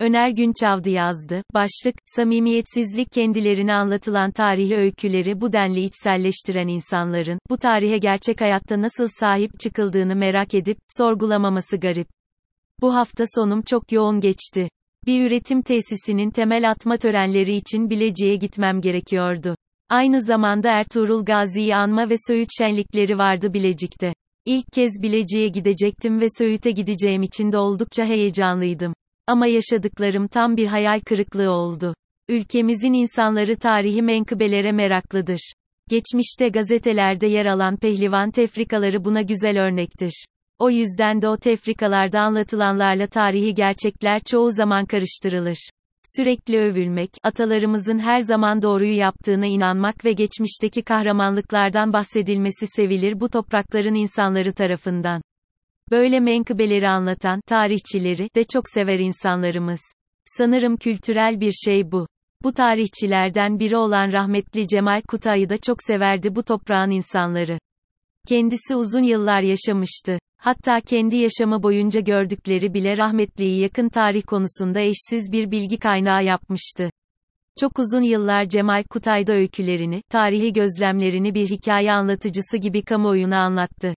Öner Günçavdı yazdı. Başlık, samimiyetsizlik kendilerine anlatılan tarihi öyküleri bu denli içselleştiren insanların, bu tarihe gerçek hayatta nasıl sahip çıkıldığını merak edip, sorgulamaması garip. Bu hafta sonum çok yoğun geçti. Bir üretim tesisinin temel atma törenleri için Bilecik'e gitmem gerekiyordu. Aynı zamanda Ertuğrul Gazi'yi anma ve Söğüt şenlikleri vardı Bilecik'te. İlk kez Bilecik'e gidecektim ve Söğüt'e gideceğim için de oldukça heyecanlıydım. Ama yaşadıklarım tam bir hayal kırıklığı oldu. Ülkemizin insanları tarihi menkıbelere meraklıdır. Geçmişte gazetelerde yer alan pehlivan tefrikaları buna güzel örnektir. O yüzden de o tefrikalarda anlatılanlarla tarihi gerçekler çoğu zaman karıştırılır. Sürekli övülmek, atalarımızın her zaman doğruyu yaptığına inanmak ve geçmişteki kahramanlıklardan bahsedilmesi sevilir bu toprakların insanları tarafından. Böyle menkıbeleri anlatan tarihçileri de çok sever insanlarımız. Sanırım kültürel bir şey bu. Bu tarihçilerden biri olan rahmetli Cemal Kutay'ı da çok severdi bu toprağın insanları. Kendisi uzun yıllar yaşamıştı. Hatta kendi yaşamı boyunca gördükleri bile rahmetliyi yakın tarih konusunda eşsiz bir bilgi kaynağı yapmıştı. Çok uzun yıllar Cemal Kutay'da öykülerini, tarihi gözlemlerini bir hikaye anlatıcısı gibi kamuoyuna anlattı.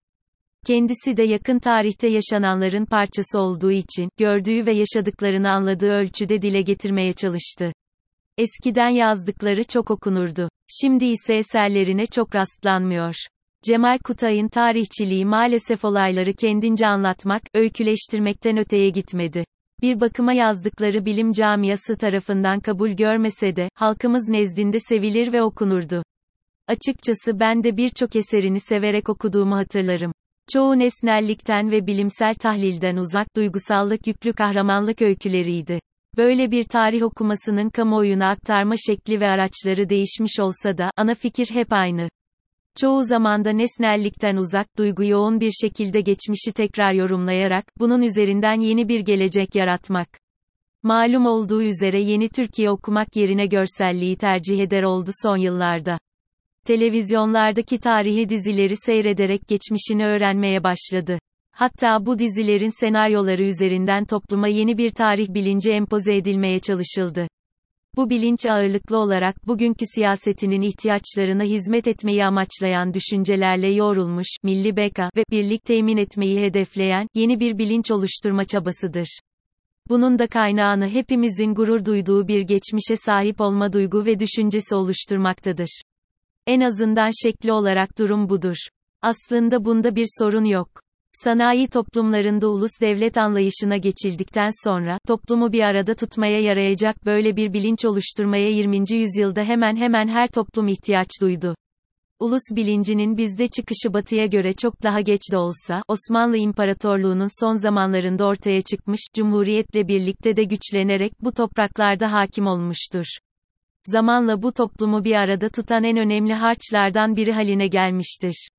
Kendisi de yakın tarihte yaşananların parçası olduğu için, gördüğü ve yaşadıklarını anladığı ölçüde dile getirmeye çalıştı. Eskiden yazdıkları çok okunurdu. Şimdi ise eserlerine çok rastlanmıyor. Cemal Kutay'ın tarihçiliği maalesef olayları kendince anlatmak, öyküleştirmekten öteye gitmedi. Bir bakıma yazdıkları bilim camiası tarafından kabul görmese de, halkımız nezdinde sevilir ve okunurdu. Açıkçası ben de birçok eserini severek okuduğumu hatırlarım. Çoğu nesnellikten ve bilimsel tahlilden uzak, duygusallık yüklü kahramanlık öyküleriydi. Böyle bir tarih okumasının kamuoyuna aktarma şekli ve araçları değişmiş olsa da, ana fikir hep aynı. Çoğu zamanda nesnellikten uzak, duygu yoğun bir şekilde geçmişi tekrar yorumlayarak, bunun üzerinden yeni bir gelecek yaratmak. Malum olduğu üzere yeni Türkiye okumak yerine görselliği tercih eder oldu son yıllarda. Televizyonlardaki tarihi dizileri seyrederek geçmişini öğrenmeye başladı. Hatta bu dizilerin senaryoları üzerinden topluma yeni bir tarih bilinci empoze edilmeye çalışıldı. Bu bilinç ağırlıklı olarak bugünkü siyasetinin ihtiyaçlarına hizmet etmeyi amaçlayan düşüncelerle yoğrulmuş, milli beka ve birlik temin etmeyi hedefleyen yeni bir bilinç oluşturma çabasıdır. Bunun da kaynağını hepimizin gurur duyduğu bir geçmişe sahip olma duygu ve düşüncesi oluşturmaktadır. En azından şekli olarak durum budur. Aslında bunda bir sorun yok. Sanayi toplumlarında ulus devlet anlayışına geçildikten sonra, toplumu bir arada tutmaya yarayacak böyle bir bilinç oluşturmaya 20. yüzyılda hemen hemen her toplum ihtiyaç duydu. Ulus bilincinin bizde çıkışı batıya göre çok daha geç de olsa, Osmanlı İmparatorluğu'nun son zamanlarında ortaya çıkmış, Cumhuriyetle birlikte de güçlenerek bu topraklarda hakim olmuştur. Zamanla bu toplumu bir arada tutan en önemli harçlardan biri haline gelmiştir.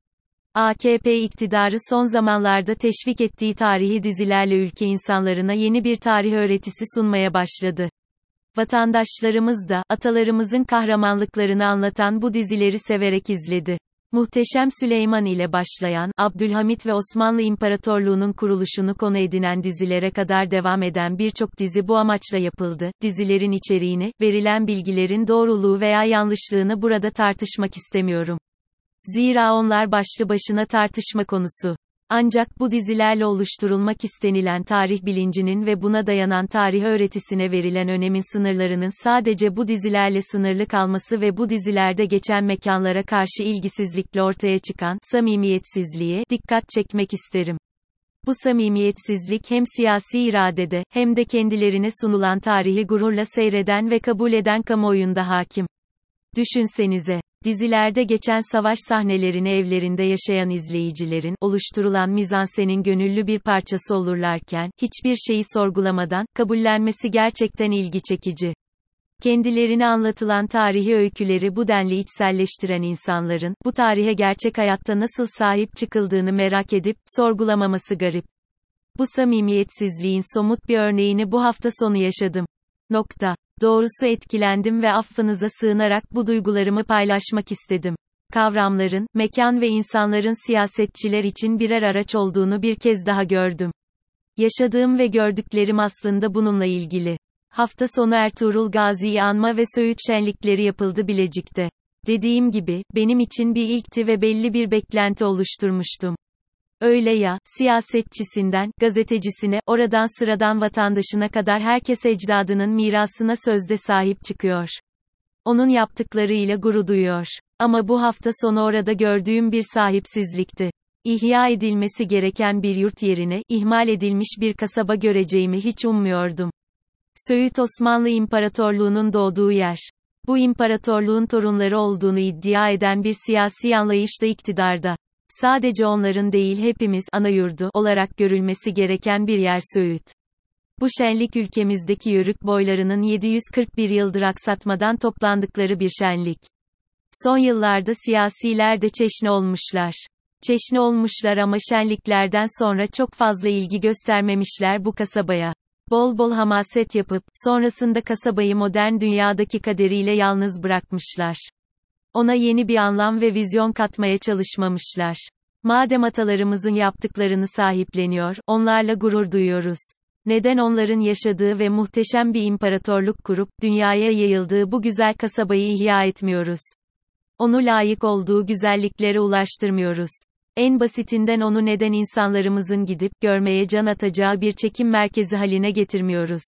AKP iktidarı son zamanlarda teşvik ettiği tarihi dizilerle ülke insanlarına yeni bir tarih öğretisi sunmaya başladı. Vatandaşlarımız da, atalarımızın kahramanlıklarını anlatan bu dizileri severek izledi. Muhteşem Süleyman ile başlayan, Abdülhamit ve Osmanlı İmparatorluğu'nun kuruluşunu konu edinen dizilere kadar devam eden birçok dizi bu amaçla yapıldı. Dizilerin içeriğini, verilen bilgilerin doğruluğu veya yanlışlığını burada tartışmak istemiyorum. Zira onlar başlı başına tartışma konusu. Ancak bu dizilerle oluşturulmak istenilen tarih bilincinin ve buna dayanan tarih öğretisine verilen önemin sınırlarının sadece bu dizilerle sınırlı kalması ve bu dizilerde geçen mekanlara karşı ilgisizlikle ortaya çıkan samimiyetsizliğe dikkat çekmek isterim. Bu samimiyetsizlik hem siyasi iradede hem de kendilerine sunulan tarihi gururla seyreden ve kabul eden kamuoyunda hakim. Düşünsenize, dizilerde geçen savaş sahnelerini evlerinde yaşayan izleyicilerin, oluşturulan mizansenin gönüllü bir parçası olurlarken, hiçbir şeyi sorgulamadan, kabullenmesi gerçekten ilgi çekici. Kendilerine anlatılan tarihi öyküleri bu denli içselleştiren insanların, bu tarihe gerçek hayatta nasıl sahip çıkıldığını merak edip, sorgulamaması garip. Bu samimiyetsizliğin somut bir örneğini bu hafta sonu yaşadım. Nokta. Doğrusu etkilendim ve affınıza sığınarak bu duygularımı paylaşmak istedim. Kavramların, mekan ve insanların siyasetçiler için birer araç olduğunu bir kez daha gördüm. Yaşadığım ve gördüklerim aslında bununla ilgili. Hafta sonu Ertuğrul Gazi'yi anma ve Söğüt şenlikleri yapıldı Bilecik'te. Dediğim gibi, benim için bir ilkti ve belli bir beklenti oluşturmuştum. Öyle ya, siyasetçisinden, gazetecisine, oradan sıradan vatandaşına kadar herkes ecdadının mirasına sözde sahip çıkıyor. Onun yaptıklarıyla gurur duyuyor. Ama bu hafta sonu orada gördüğüm bir sahipsizlikti. İhya edilmesi gereken bir yurt yerine, ihmal edilmiş bir kasaba göreceğimi hiç ummuyordum. Söğüt Osmanlı İmparatorluğu'nun doğduğu yer. Bu imparatorluğun torunları olduğunu iddia eden bir siyasi anlayış da iktidarda. Sadece onların değil hepimiz ana yurdu olarak görülmesi gereken bir yer Söğüt. Bu şenlik ülkemizdeki yörük boylarının 741 yıldır aksatmadan toplandıkları bir şenlik. Son yıllarda siyasiler de çeşne olmuşlar. Çeşne olmuşlar ama şenliklerden sonra çok fazla ilgi göstermemişler bu kasabaya. Bol bol hamaset yapıp, sonrasında kasabayı modern dünyadaki kaderiyle yalnız bırakmışlar. Ona yeni bir anlam ve vizyon katmaya çalışmamışlar. Madem atalarımızın yaptıklarını sahipleniyor, onlarla gurur duyuyoruz. Neden onların yaşadığı ve muhteşem bir imparatorluk kurup, dünyaya yayıldığı bu güzel kasabayı ihya etmiyoruz? Onu layık olduğu güzelliklere ulaştırmıyoruz. En basitinden onu neden insanlarımızın gidip, görmeye can atacağı bir çekim merkezi haline getirmiyoruz?